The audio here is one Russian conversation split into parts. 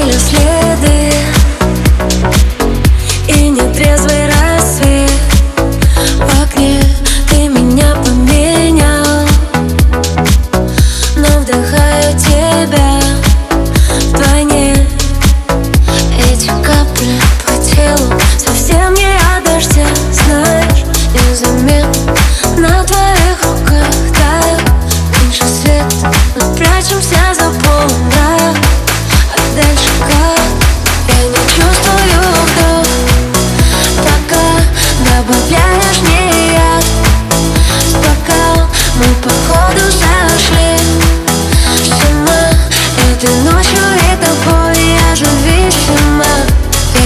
или след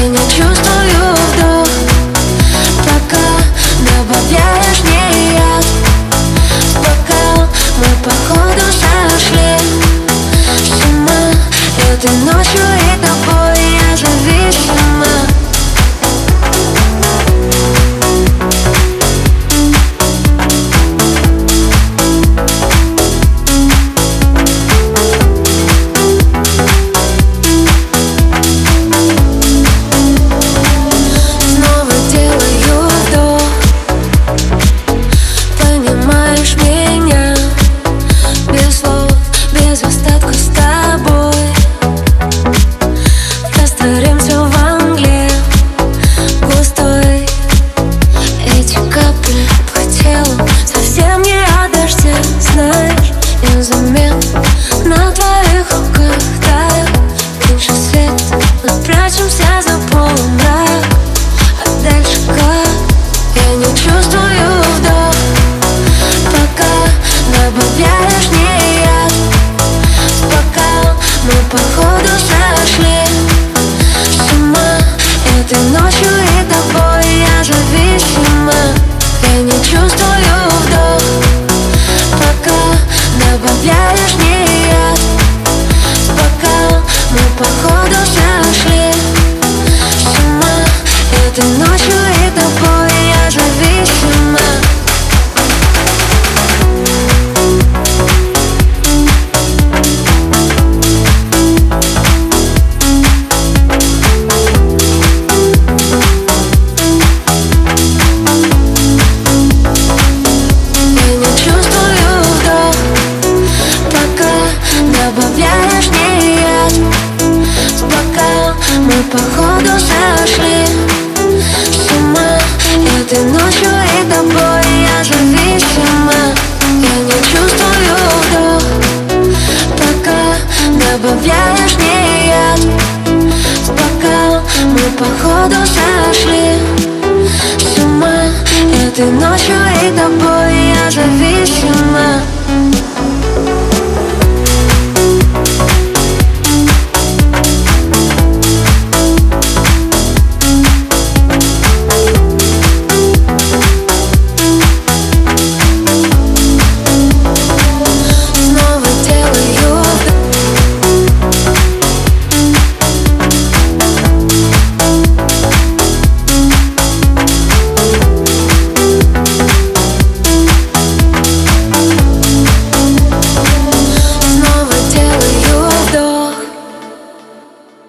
не чувствую вдох Пока добавляешь мне Мы за полумрак А дальше как? Я не чувствую походу сошли с ума. Этой ночью и тобой я зависима Я не чувствую вдох Пока добавляешь мне яд. В бокал мы походу сошли с ума. Этой ночью и тобой